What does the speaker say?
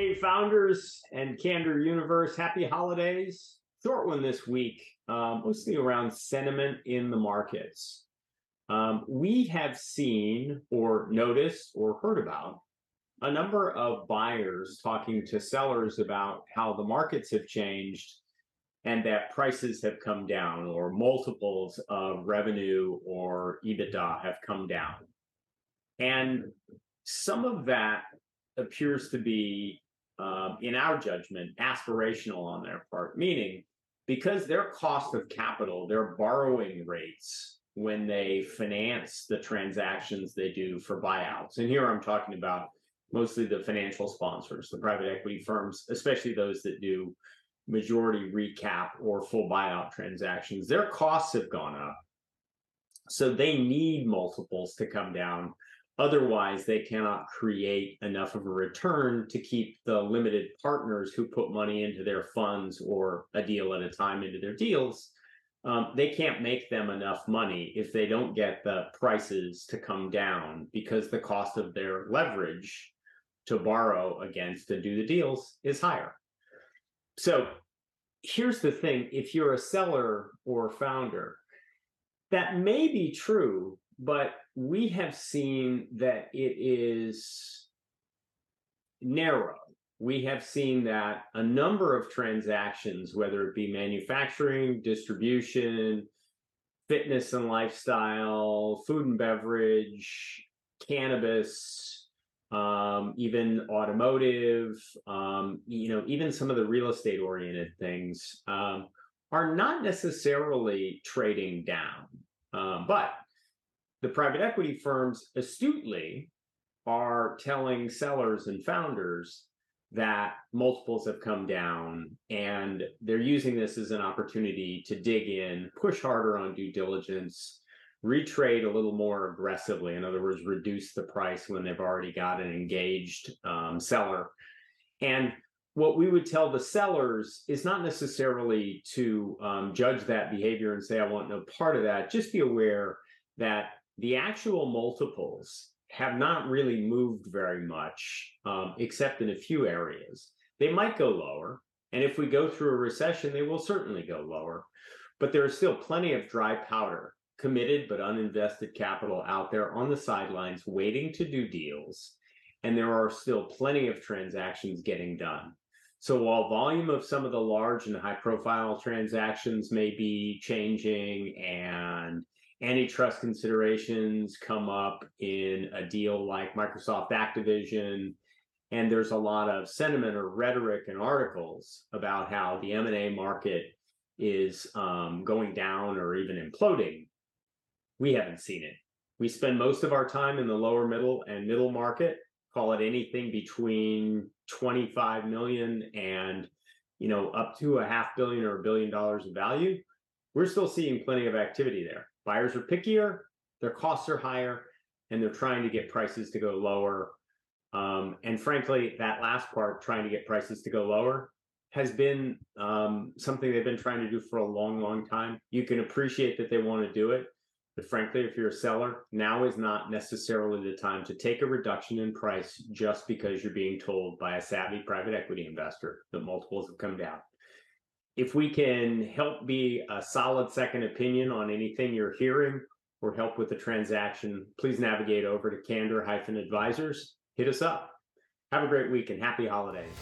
Hey, founders and Candor Universe, happy holidays. Short one this week, um, mostly around sentiment in the markets. Um, we have seen or noticed or heard about a number of buyers talking to sellers about how the markets have changed and that prices have come down or multiples of revenue or EBITDA have come down. And some of that appears to be, um, in our judgment, aspirational on their part, meaning because their cost of capital, their borrowing rates when they finance the transactions they do for buyouts. And here I'm talking about mostly the financial sponsors, the private equity firms, especially those that do majority recap or full buyout transactions. Their costs have gone up. So they need multiples to come down. Otherwise, they cannot create enough of a return to keep the limited partners who put money into their funds or a deal at a time into their deals um, they can't make them enough money if they don't get the prices to come down because the cost of their leverage to borrow against to do the deals is higher. So here's the thing if you're a seller or founder, that may be true, but we have seen that it is narrow we have seen that a number of transactions, whether it be manufacturing, distribution, fitness and lifestyle, food and beverage, cannabis, um, even automotive, um, you know, even some of the real estate oriented things um, are not necessarily trading down. Um, but the private equity firms astutely are telling sellers and founders that multiples have come down and they're using this as an opportunity to dig in, push harder on due diligence, retrade a little more aggressively. In other words, reduce the price when they've already got an engaged um, seller. And what we would tell the sellers is not necessarily to um, judge that behavior and say, I want no part of that. Just be aware that the actual multiples have not really moved very much, um, except in a few areas. They might go lower. And if we go through a recession, they will certainly go lower. But there is still plenty of dry powder, committed but uninvested capital out there on the sidelines waiting to do deals. And there are still plenty of transactions getting done. So while volume of some of the large and high profile transactions may be changing and antitrust considerations come up in a deal like Microsoft Activision, and there's a lot of sentiment or rhetoric and articles about how the M&A market is um, going down or even imploding. We haven't seen it. We spend most of our time in the lower middle and middle market, call it anything between 25 million and you know up to a half billion or a billion dollars of value. We're still seeing plenty of activity there. Buyers are pickier, their costs are higher, and they're trying to get prices to go lower. Um, and frankly, that last part, trying to get prices to go lower, has been um, something they've been trying to do for a long, long time. You can appreciate that they want to do it. But frankly, if you're a seller, now is not necessarily the time to take a reduction in price just because you're being told by a savvy private equity investor that multiples have come down if we can help be a solid second opinion on anything you're hearing or help with the transaction, please navigate over to Candor Advisors. Hit us up. Have a great week and happy holidays.